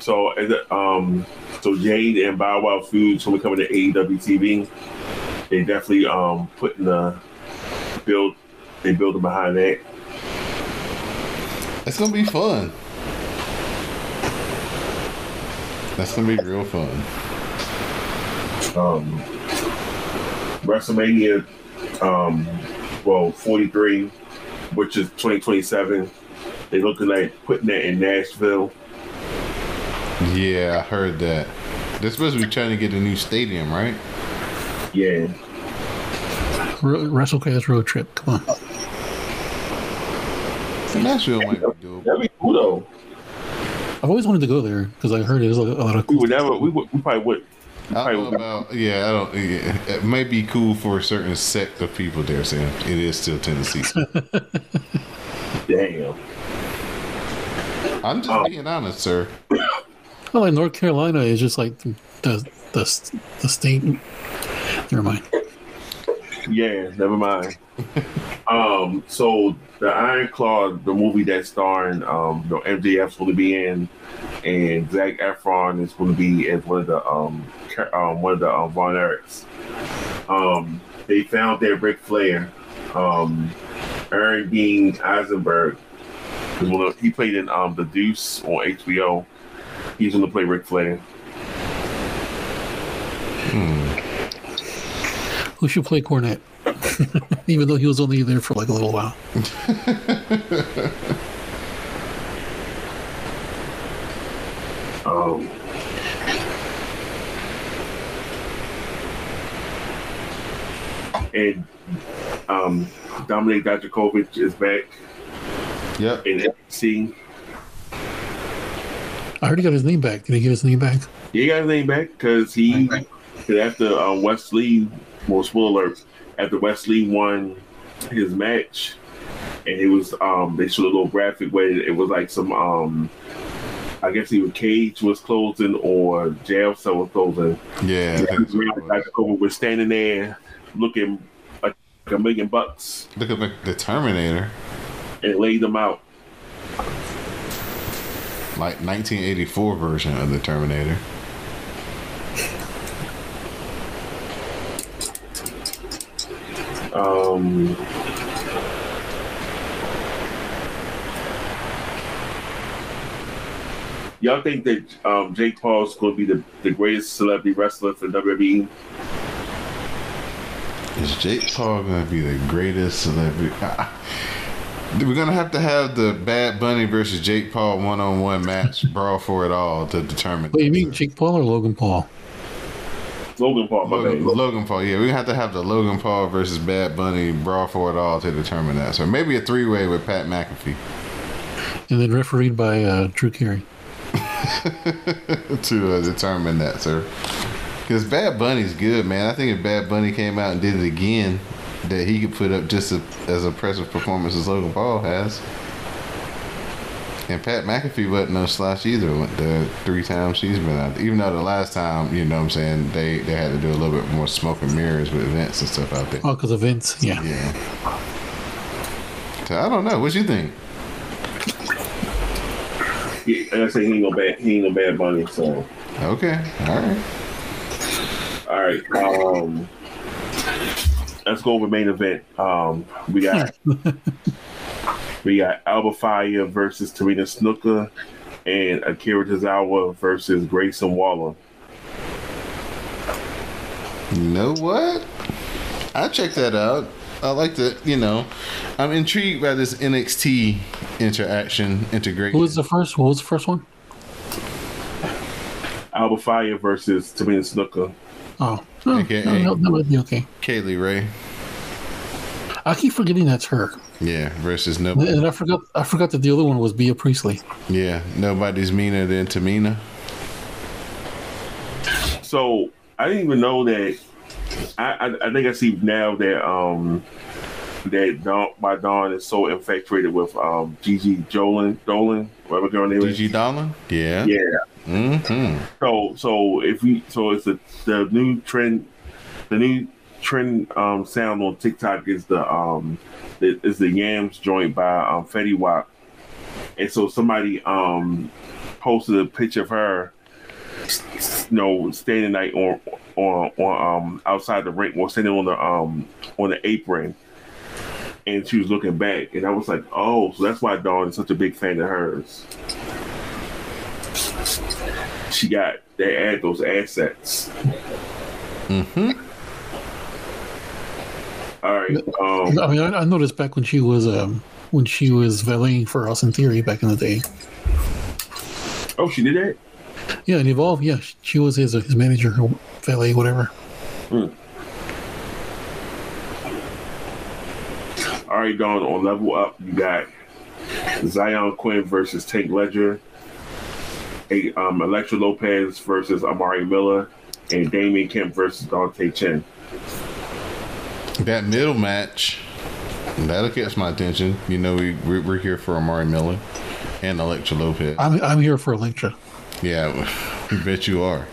So, and the, um, so Jade and Bow Wow Foods when we coming to AEW TV, they definitely um putting the build, they building behind that. It's gonna be fun. That's gonna be real fun. Um, WrestleMania, um, well, 43, which is 2027. They looking at putting that in Nashville. Yeah, I heard that. They're supposed to be trying to get a new stadium, right? Yeah, Ro- WrestleCast road trip. Come on. Nashville might be doable. that'd be cool though. I've always wanted to go there because I heard there's a lot of We cool would never, we would, we probably would. I don't know about yeah, I don't. Yeah, it might be cool for a certain sect of people there, Sam. It is still Tennessee. Damn. I'm just Oh. being honest, sir. Well, like North Carolina is just like the the the, the state. Never mind. Yeah, never mind. um, so the Iron Claw, the movie that's starring um, you know, MJF's going to be in, and Zac Efron is going to be as one of the um, um one of the um, Von Erichs. Um, they found that Ric Flair, um, Aaron Dean Eisenberg, of, he played in um The Deuce on HBO. He's going to play Ric Flair. Who should play Cornette, Even though he was only there for like a little while. oh. and um, Dominic Dijakovic is back Yep. in NXT. I heard he got his name back. Did he get his name back? He got his name back because he, cause after uh, Wesley, spoiler alert, after Wesley won his match, and it was, um, they showed a little graphic where it was like some, um, I guess either cage was closing or jail cell was closing. Yeah. So. Dijakovic was standing there looking like a million bucks Look at the, the Terminator, and laid them out. like 1984 version of the Terminator. Um, y'all think that um, Jake Paul is going to be the, the greatest celebrity wrestler for WWE? Is Jake Paul gonna be the greatest celebrity? We're gonna have to have the Bad Bunny versus Jake Paul one-on-one match, brawl for it all to determine. Wait, you mean Jake Paul or Logan Paul? Logan Paul, my Logan, bad. Logan Paul, yeah, we have to have the Logan Paul versus Bad Bunny brawl for it all to determine that. So maybe a three-way with Pat McAfee And then refereed by uh, Drew Carey. to uh, determine that, sir. Because Bad Bunny's good, man. I think if Bad Bunny came out and did it again, that he could put up just a, as impressive performance as Logan Paul has. And Pat McAfee wasn't no slouch either. The three times she's been out, even though the last time, you know, what I'm saying they they had to do a little bit more smoke and mirrors with events and stuff out there. Oh, because of Vince. Yeah. Yeah. So I don't know. What you think? He, like I say he ain't no bad. He ain't no bad bunny. So Okay. All right. all right. Um, let's go over main event. Um, we got we got Alba Fyre versus Tamina Snuka, and Akira Tozawa versus Grayson Waller. You know what? I check that out. I like the, you know, I'm intrigued by this NXT interaction integration. Who was the first? What was the first one? Alba Fyre versus Tamina Snuka. Oh, oh AKA. no, no, that would be okay. Kay Lee Ray. I keep forgetting that's her, Yeah, versus nobody. and I forgot. I forgot that the other one was Bia Priestley. Yeah, nobody's meaner than Tamina. So I didn't even know that. I, I, I think I see now that um that Don, my Don is so infatuated with um Gigi Jolin Dolin, whatever girl name is. Gigi Dolin? Yeah. Yeah. Mm-hmm. So so if we so it's the the new trend, the new trend um sound on TikTok is the um is the Yams joint by um Fetty Wap, and so somebody um posted a picture of her, you know, standing like on on on um outside the ring, or standing on the um on the apron. And she was looking back, and I was like, "Oh, so that's why Don is such a big fan of hers." she got they add those assets. Mm-hmm. All right. Um, I mean, I, I noticed back when she was um when she was valeting for Austin Theory back in the day. oh, she did that. Yeah, and Evolve. Yeah, she was his his manager, valet, whatever. All right, Don. On level up, you got Zion Quinn versus Tank Ledger, a um, Electra Lopez versus Amari Miller, and Damon Kemp versus Dante Chen. That middle match, that'll catch my attention. You know, we, we're we're here for Amari Miller and Electra Lopez. I'm I'm here for Electra. Yeah, we bet you are.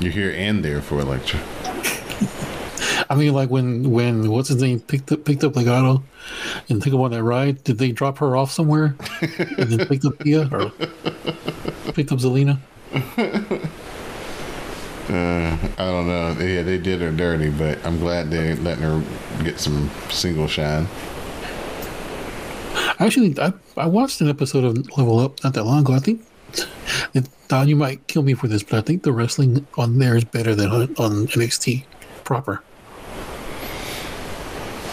You're here and there for Electra. I mean, like when when what's his name picked up picked up Legado and took him on that ride. Did they drop her off somewhere and then picked up Pia or picked up Zelina? Uh, I don't know. Yeah, they did her dirty, but I'm glad they're letting her get some single shine. I actually, I I watched an episode of Level Up not that long ago. I think it, Don, you might kill me for this, but I think the wrestling on there is better than on, on NXT proper.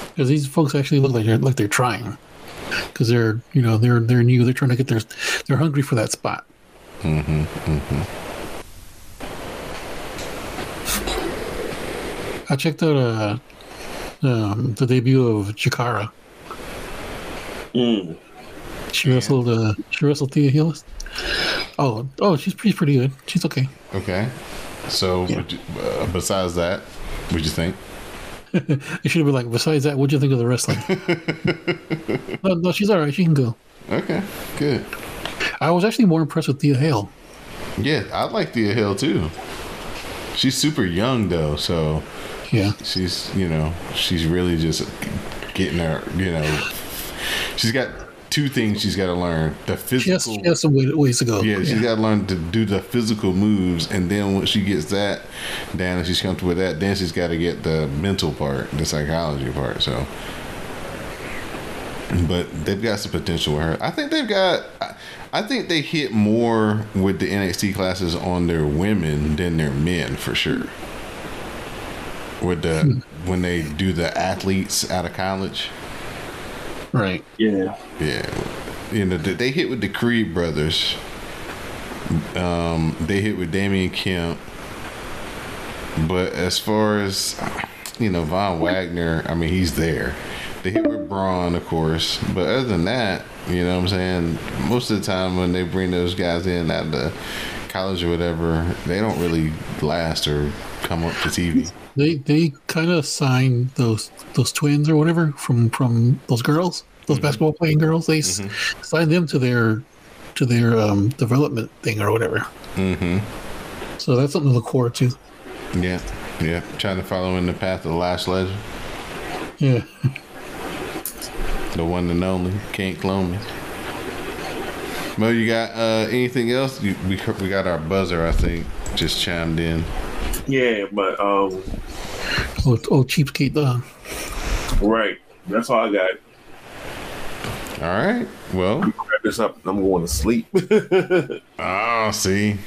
Because these folks actually look like they're like they're trying. Because they're you know they're they're new. They're trying to get their they're hungry for that spot. I checked out uh, um, the debut of Chikara. Mm. She wrestled. Uh, she wrestled Thea Hillis. Oh, oh, she's pretty pretty good. She's okay. Okay. So, Yeah. would you, uh, besides that, what'd you think? It should have been like. Besides that, what'd you think of the wrestling? no, no, she's all right. She can go. Okay, good. I was actually more impressed with Thea Hail. Yeah, I like Thea Hill too. She's super young though, so Yeah, she's you know she's really just getting her you know she's got two things she's got to learn the she has, physical she has some ways to go. yeah she's got to learn to do the physical moves and then once she gets that down and she's comfortable with that then she's got to get the mental part the psychology part so. But they've got some potential with her. I think they've got I think they hit more with the NXT classes on their women than their men for sure with the when they do the athletes out of college right. Yeah. yeah, you know they they hit with the Creed brothers. Um, they hit with Damon Kemp. But as far as you know, Von Wagner, I mean, he's there. They hit with Bron, of course. But other than that, you know what I'm saying? Most of the time when they bring those guys in out of the college or whatever, they don't really last or come up to TV. They they kind of signed those those twins or whatever from from those girls, those basketball playing girls. They s signed them to their to their um, development thing or whatever. Mm-hmm. So that's something to look forward to. Yeah, yeah. Trying to follow in the path of the last legend, Yeah. the one and only. Can't clone me. Mo, you got uh, anything else? You, we we got our buzzer, I think, just chimed in. Yeah, but um, Oh, oh cheapskate Don. right. That's all I got. All right. Well, Wrap this up. I'm going to sleep. oh, see,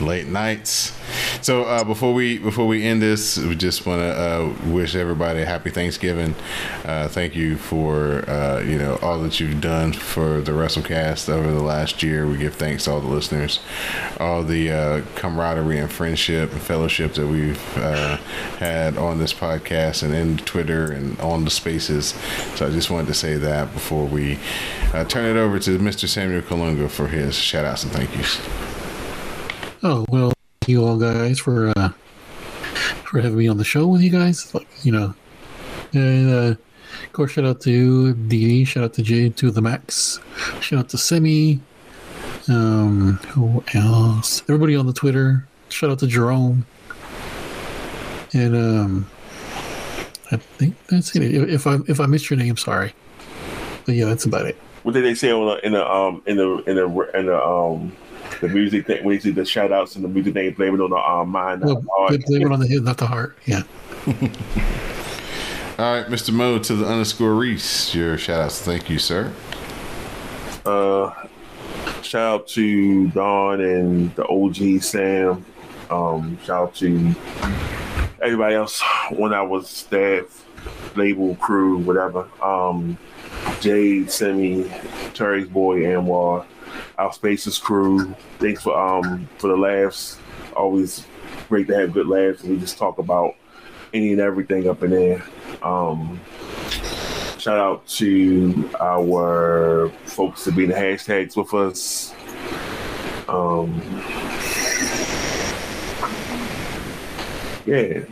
late nights. So uh, before we before we end this, we just want to uh, wish everybody a happy Thanksgiving. Uh, thank you for uh, you know all that you've done for the WrestleCast over the last year. We give thanks to all the listeners, all the uh, camaraderie and friendship and fellowship that we've uh, had on this podcast and in Twitter and on the spaces. So I just wanted to say that before we turn it over to Mr. Samuel Kalunga for his shout outs and thank yous. Oh well, you all guys for uh, for having me on the show with you guys. You know, and uh, of course, shout out to Dee, shout out to J to the Max, shout out to Semi. Um, who else? Everybody on the Twitter. Shout out to Jerome. And um, I think that's it. If if I if I missed your name, sorry. But yeah, that's about it. what did they say on the, in the um in the in the in the um the music thing when you see the shout outs and the music they blame it on the um mind not Well, the heart. they blame it on the head, not the heart. Yeah. All right, Mr. Mo to the underscore Reese. Your shout outs. Thank you, sir. Uh, shout out to Don and the OG Sam. Um, shout out to everybody else when I was staff, label, crew, whatever. Um, Jade, Semi, Terry's boy, Anwar, our Spaces crew. Thanks for um for the laughs. Always great to have good laughs. We just talk about any and everything up in there. Um, Shout out to our folks that be the hashtags with us. Um, yeah.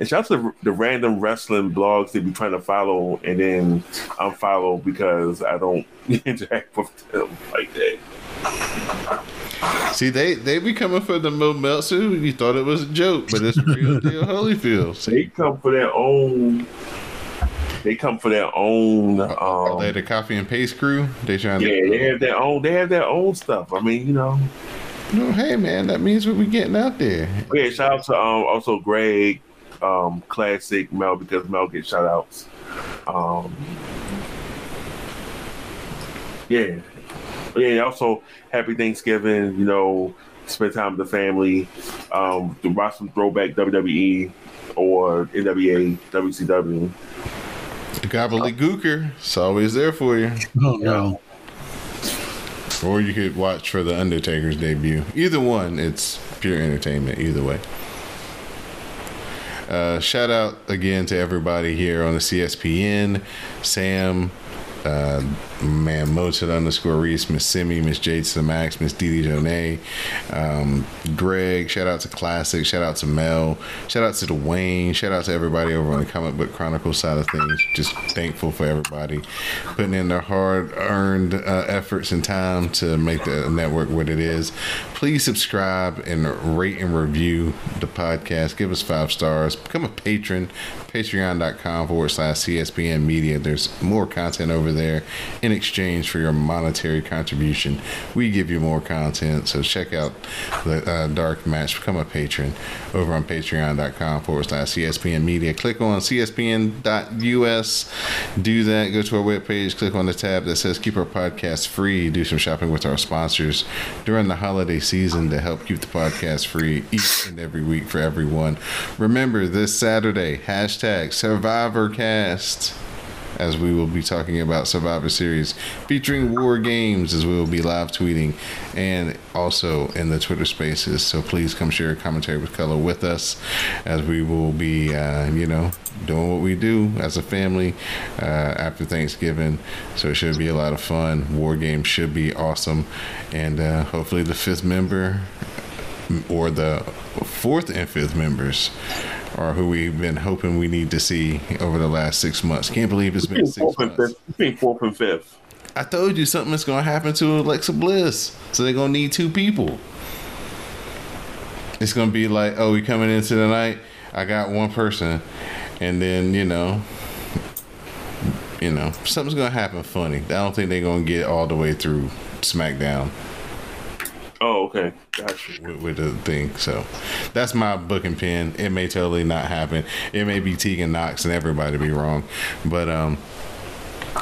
And shout out to the, the random wrestling blogs that be trying to follow and then unfollow because I don't interact with them like that. See, they they be coming for the Mo Meltzer. You thought it was a joke, but it's real deal Holyfield. They come for their own. They come for their own. are they Um, the copy and paste crew? They trying yeah, to. they have their own. They have their own stuff. I mean, you know. No, hey man, that means what we getting out there. Okay, shout out to um, also Greg, um, Classic, Mel, because Mel gets shout outs. Um, yeah. Yeah, also happy Thanksgiving, you know, spend time with the family, um, to watch some throwback WWE or NWA, WCW. The gobbledygooker, it's always there for you. Oh no. Or you could watch for the Undertaker's debut. Either one, it's pure entertainment. Either way. Uh, shout out again to everybody here on the CSPN, Sam, uh, man, Mozart underscore Reese, Miss Simi, Miss Jade to the Max, Miss Didi Jonay, um, Greg, shout out to Classic, shout out to Mel, shout out to Dwayne, shout out to everybody over on the Comic Book Chronicle side of things. Just thankful for everybody putting in their hard earned uh, efforts and time to make the network what it is. Please subscribe and rate and review the podcast. Give us five stars. Become a patron. Patreon.com forward slash CSPN Media. There's more content over there in exchange for your monetary contribution. We give you more content. So check out the uh, Dark Match. Become a patron over on Patreon.com forward slash CSPN Media. Click on CSPN.us. Do that. Go to our webpage. Click on the tab that says Keep Our Podcast Free. Do some shopping with our sponsors during the holiday season to help keep the podcast free each and every week for everyone. Remember, this Saturday, hashtag SurvivorCast as we will be talking about Survivor Series featuring War Games as we will be live tweeting and also in the Twitter spaces. So please come share commentary with color with us as we will be, uh, you know, doing what we do as a family uh, after Thanksgiving. So it should be a lot of fun. War Games should be awesome. And uh, hopefully the fifth member or the fourth and fifth members or who we've been hoping we need to see over the last six months. Can't believe it's been six fourth and months. fifth. Between fourth and fifth. I told you something is going to happen to Alexa Bliss, so they're going to need two people. It's going to be like, oh, we coming into the night. I got one person, and then you know, you know, something's going to happen funny. I don't think they're going to get all the way through SmackDown Oh, okay. Gotcha. with, with the thing. So that's my booking pin. It may totally not happen. It may be Tegan Nox and everybody be wrong, but um,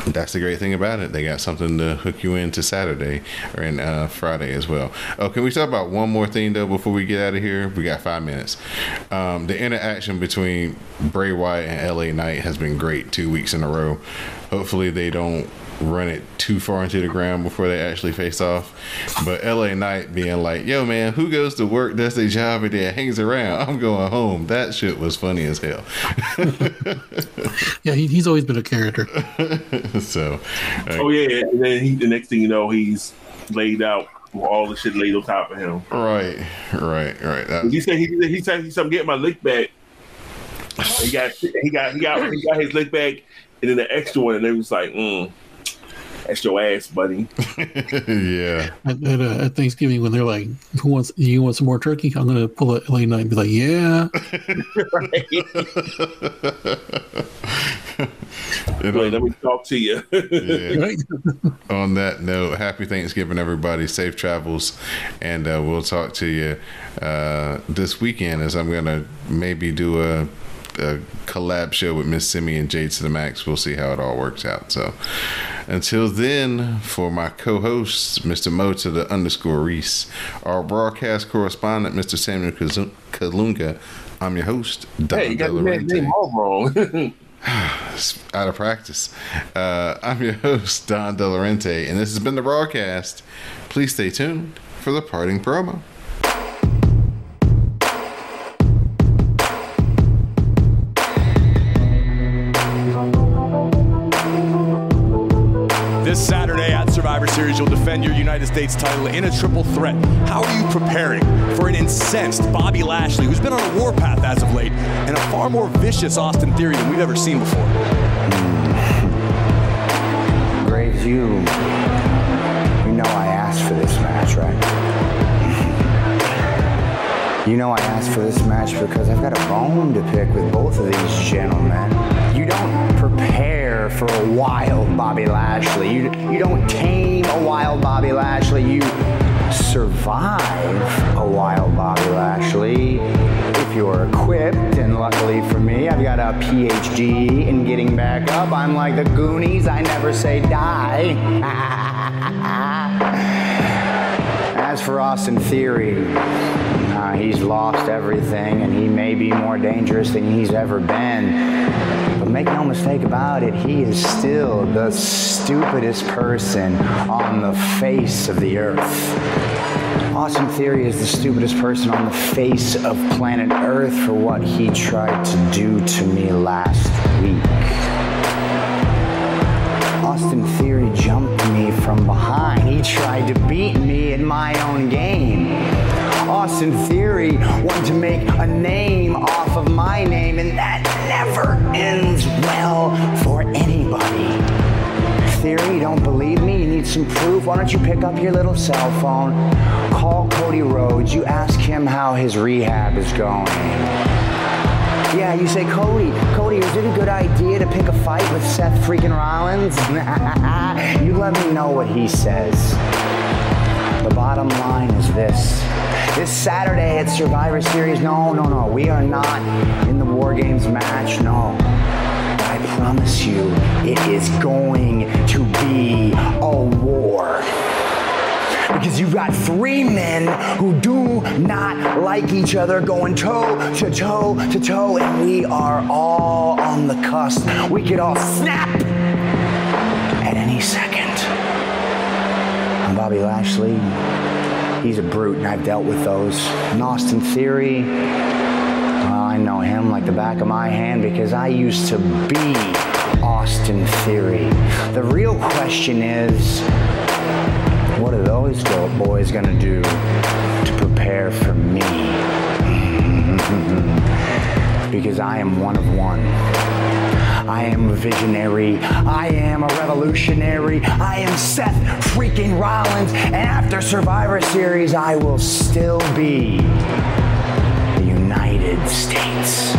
that's the great thing about it. They got something to hook you into Saturday or in uh, Friday as well. Oh, can we talk about one more thing though before we get out of here? We got five minutes. Um, the interaction between Bray Wyatt and LA Knight has been great two weeks in a row. Hopefully they don't run it too far into the ground before they actually face off. But LA Knight being like, yo man, who goes to work, does their job, and then hangs around? I'm going home. That shit was funny as hell. Yeah, he, he's always been a character. so, uh, Oh yeah, and then he, the next thing you know, he's laid out all the shit laid on top of him. right, right, right. That- He said he he said he said I'm getting my lick back. He got he got he got he got his lick back, and then the extra one, and they was like, mm, "That's your ass, buddy." yeah. At, at, uh, at Thanksgiving, when they're like, "Who wants? You want some more turkey?" I'm gonna pull a LA Knight and be like, "Yeah." And Like, let on, me talk to you. yeah. On that note, happy Thanksgiving, everybody. Safe travels, and uh, we'll talk to you uh, this weekend. As I'm gonna maybe do a, a collab show with Miss Simi and Jade to the Max. We'll see how it all works out. So, until then, for my co-hosts, Mr. Mo to the underscore Reese, our broadcast correspondent, Mr. Samuel Kalunga. I'm your host, Don hey, you got the name all wrong. out of practice. Uh, I'm your host, Don Delarente, and this has been the broadcast. Please stay tuned for the parting promo. Survivor Series, you'll defend your United States title in a triple threat. How are you preparing for an incensed Bobby Lashley, who's been on a warpath as of late, and a far more vicious Austin Theory than we've ever seen before? Graves, you you know I asked for this match, right? You know I asked for this match because I've got a bone to pick with both of these gentlemen. You don't prepare for a wild Bobby Lashley. You you don't tame a wild Bobby Lashley. You survive a wild Bobby Lashley if you're equipped. And luckily for me, I've got a PhD in getting back up. I'm like the Goonies. I never say die. As for Austin Theory, uh, he's lost everything and he may be more dangerous than he's ever been. But make no mistake about it, he is still the stupidest person on the face of the earth. Austin Theory is the stupidest person on the face of planet Earth for what he tried to do to me last week. Austin Theory jumped me from behind. He tried to beat me in my own game. Austin Theory wanted to make a name off of my name, and that never ends well for anybody. Theory, you don't believe me? You need some proof? Why don't you pick up your little cell phone, call Cody Rhodes, you ask him how his rehab is going. Yeah, you say, Cody, Cody, is it a good idea to pick a fight with Seth freaking Rollins? you let me know what he says. The bottom line is this. This Saturday at Survivor Series, no, no, no, we are not in the War Games match, no. I promise you, it is going to be a war. Because you've got three men who do not like each other going toe to toe to toe, and we are all on the cusp. We could all snap at any second. I'm Bobby Lashley, he's a brute, and I've dealt with those. Austin Theory, well, I know him like the back of my hand because I used to be Austin Theory. The real question is, what are those boys gonna do to prepare for me? because I am one of one. I am a visionary. I am a revolutionary. I am Seth freaking Rollins. And after Survivor Series, I will still be the United States